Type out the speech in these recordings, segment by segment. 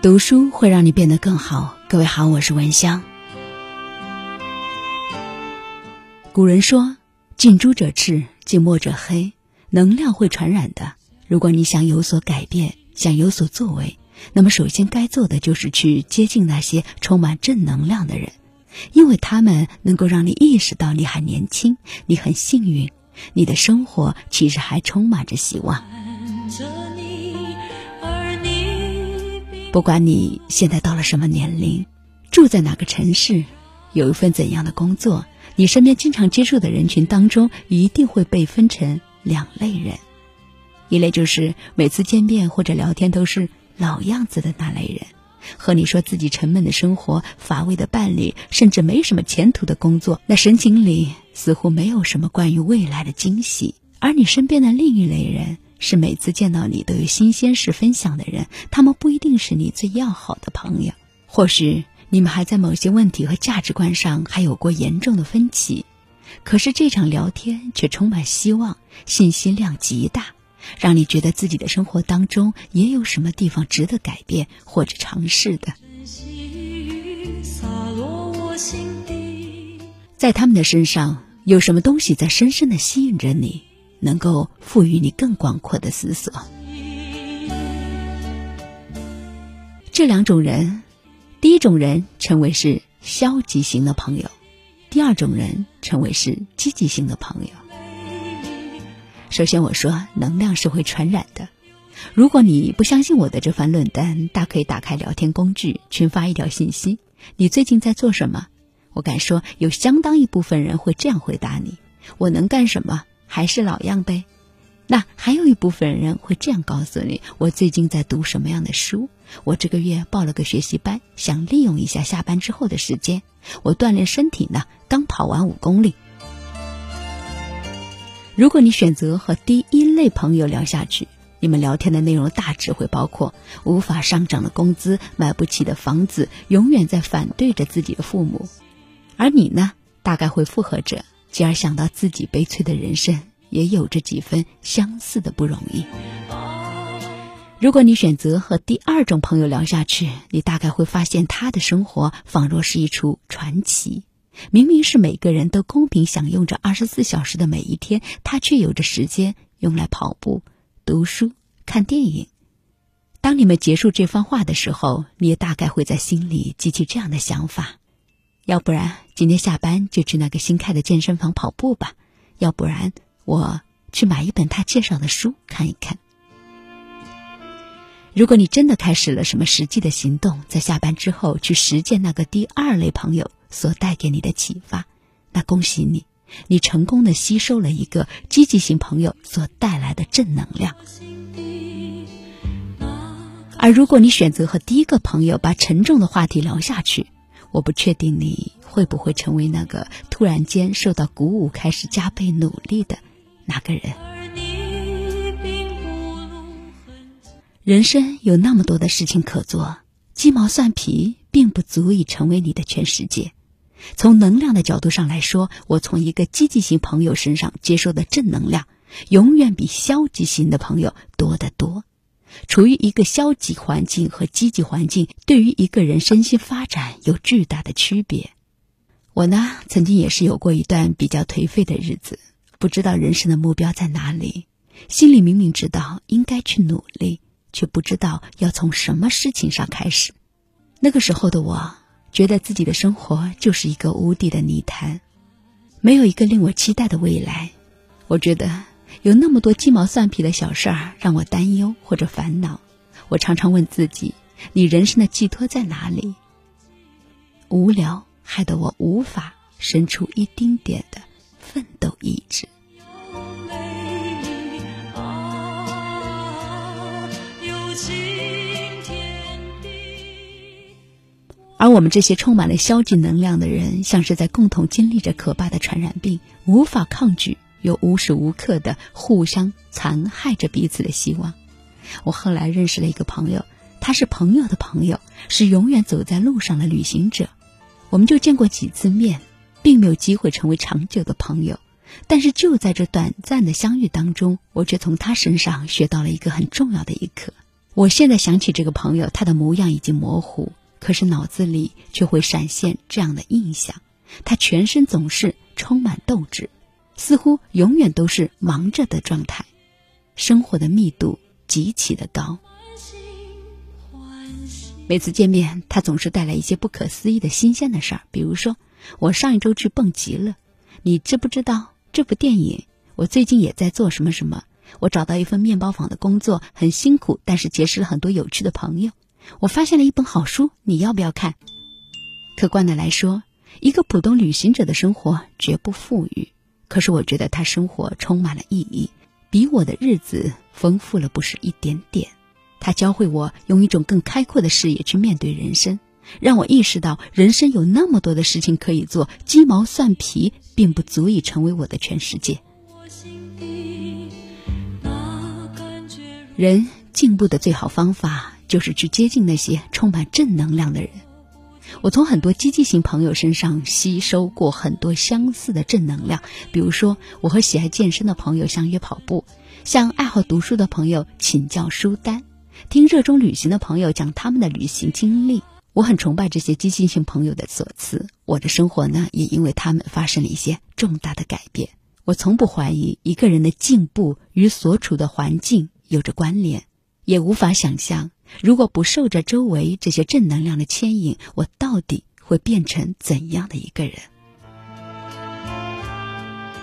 读书会让你变得更好。各位好，我是文香。古人说：“近朱者赤，近墨者黑。”能量会传染的。如果你想有所改变，想有所作为，那么首先该做的就是去接近那些充满正能量的人，因为他们能够让你意识到你还年轻，你很幸运，你的生活其实还充满着希望。不管你现在到了什么年龄，住在哪个城市，有一份怎样的工作，你身边经常接触的人群当中，一定会被分成两类人：一类就是每次见面或者聊天都是老样子的那类人，和你说自己沉闷的生活、乏味的伴侣，甚至没什么前途的工作，那神情里似乎没有什么关于未来的惊喜；而你身边的另一类人。是每次见到你都有新鲜事分享的人，他们不一定是你最要好的朋友，或许你们还在某些问题和价值观上还有过严重的分歧，可是这场聊天却充满希望，信息量极大，让你觉得自己的生活当中也有什么地方值得改变或者尝试的。在他们的身上有什么东西在深深的吸引着你？能够赋予你更广阔的思索。这两种人，第一种人称为是消极型的朋友，第二种人称为是积极型的朋友。首先，我说能量是会传染的。如果你不相信我的这番论断，大可以打开聊天工具群发一条信息：“你最近在做什么？”我敢说，有相当一部分人会这样回答你：“我能干什么？”还是老样呗，那还有一部分人会这样告诉你：我最近在读什么样的书？我这个月报了个学习班，想利用一下下班之后的时间。我锻炼身体呢，刚跑完五公里。如果你选择和第一类朋友聊下去，你们聊天的内容大致会包括：无法上涨的工资，买不起的房子，永远在反对着自己的父母。而你呢，大概会附和着。继而想到自己悲催的人生，也有着几分相似的不容易。如果你选择和第二种朋友聊下去，你大概会发现他的生活仿若是一出传奇。明明是每个人都公平享用着二十四小时的每一天，他却有着时间用来跑步、读书、看电影。当你们结束这番话的时候，你也大概会在心里激起这样的想法。要不然今天下班就去那个新开的健身房跑步吧，要不然我去买一本他介绍的书看一看。如果你真的开始了什么实际的行动，在下班之后去实践那个第二类朋友所带给你的启发，那恭喜你，你成功的吸收了一个积极型朋友所带来的正能量。而如果你选择和第一个朋友把沉重的话题聊下去，我不确定你会不会成为那个突然间受到鼓舞、开始加倍努力的那个人。人生有那么多的事情可做，鸡毛蒜皮并不足以成为你的全世界。从能量的角度上来说，我从一个积极型朋友身上接受的正能量，永远比消极型的朋友多得多。处于一个消极环境和积极环境，对于一个人身心发展有巨大的区别。我呢，曾经也是有过一段比较颓废的日子，不知道人生的目标在哪里，心里明明知道应该去努力，却不知道要从什么事情上开始。那个时候的我，觉得自己的生活就是一个无底的泥潭，没有一个令我期待的未来。我觉得。有那么多鸡毛蒜皮的小事儿让我担忧或者烦恼，我常常问自己：你人生的寄托在哪里？无聊害得我无法生出一丁点的奋斗意志。而我们这些充满了消极能量的人，像是在共同经历着可怕的传染病，无法抗拒。又无时无刻的互相残害着彼此的希望。我后来认识了一个朋友，他是朋友的朋友，是永远走在路上的旅行者。我们就见过几次面，并没有机会成为长久的朋友。但是就在这短暂的相遇当中，我却从他身上学到了一个很重要的一课：我现在想起这个朋友，他的模样已经模糊，可是脑子里却会闪现这样的印象：他全身总是充满斗志，似乎永远都是忙着的状态，生活的密度极其的高。每次见面，他总是带来一些不可思议的新鲜的事儿，比如说，我上一周去蹦极了，你知不知道这部电影？我最近也在做什么什么？我找到一份面包坊的工作，很辛苦，但是结识了很多有趣的朋友。我发现了一本好书，你要不要看？客观的来说，一个普通旅行者的生活绝不富裕，可是我觉得他生活充满了意义，比我的日子丰富了不是一点点。他教会我用一种更开阔的视野去面对人生，让我意识到人生有那么多的事情可以做，鸡毛蒜皮并不足以成为我的全世界。人进步的最好方法就是去接近那些充满正能量的人。我从很多积极型朋友身上吸收过很多相似的正能量，比如说，我和喜爱健身的朋友相约跑步，向爱好读书的朋友请教书单。听热衷旅行的朋友讲他们的旅行经历，我很崇拜这些积极性朋友的所赐。我的生活呢，也因为他们发生了一些重大的改变。我从不怀疑一个人的进步与所处的环境有着关联，也无法想象如果不受着周围这些正能量的牵引，我到底会变成怎样的一个人。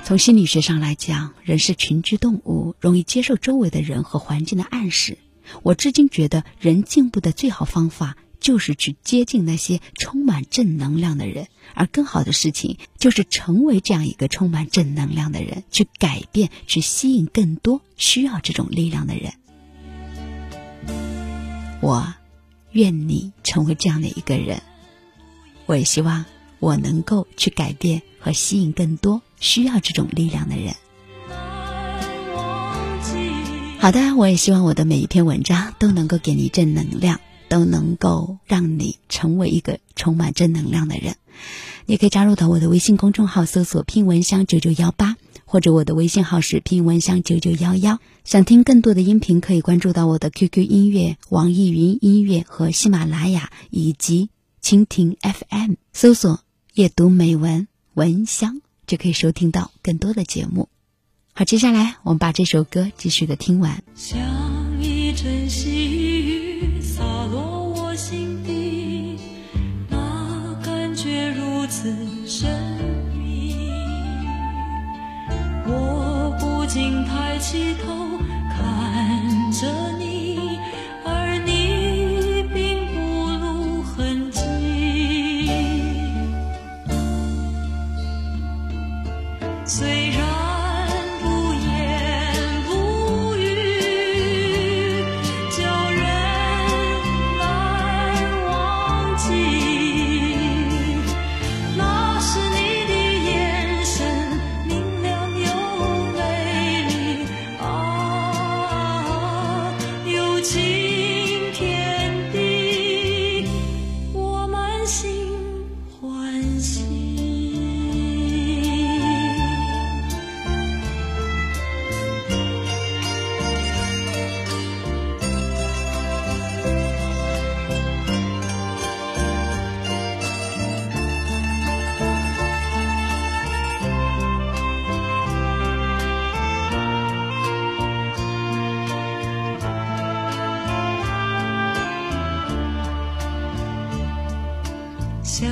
从心理学上来讲，人是群居动物，容易接受周围的人和环境的暗示。我至今觉得，人进步的最好方法就是去接近那些充满正能量的人，而更好的事情就是成为这样一个充满正能量的人，去改变，去吸引更多需要这种力量的人。我愿你成为这样的一个人，我也希望我能够去改变和吸引更多需要这种力量的人。好的，我也希望我的每一篇文章都能够给你正能量，都能够让你成为一个充满正能量的人。你可以加入到我的微信公众号，搜索“拼文香九九幺八”，或者我的微信号是“拼文香九九幺幺”。想听更多的音频，可以关注到我的 QQ 音乐、网易云音乐和喜马拉雅以及蜻蜓 FM，搜索“阅读美文文香”，就可以收听到更多的节目。好，接下来我们把这首歌继续的听完。像一阵细雨起头看着像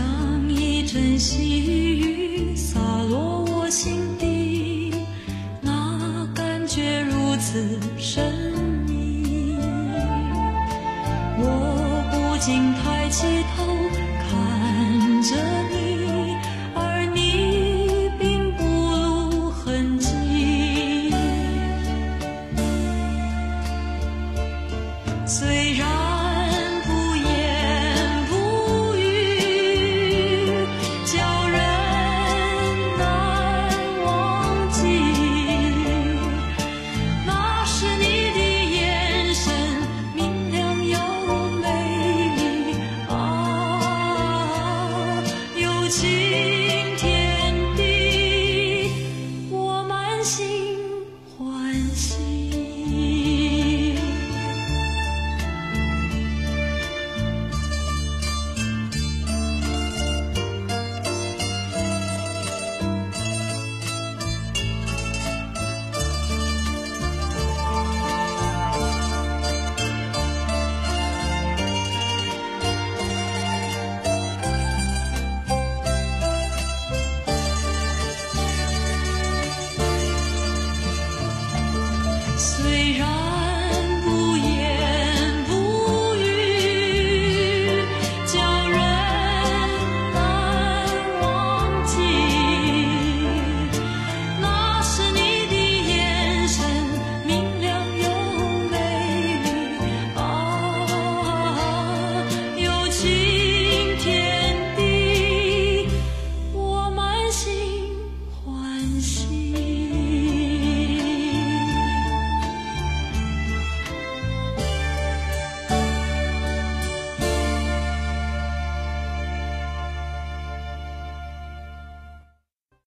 一阵细雨洒落我心底那感觉如此虽然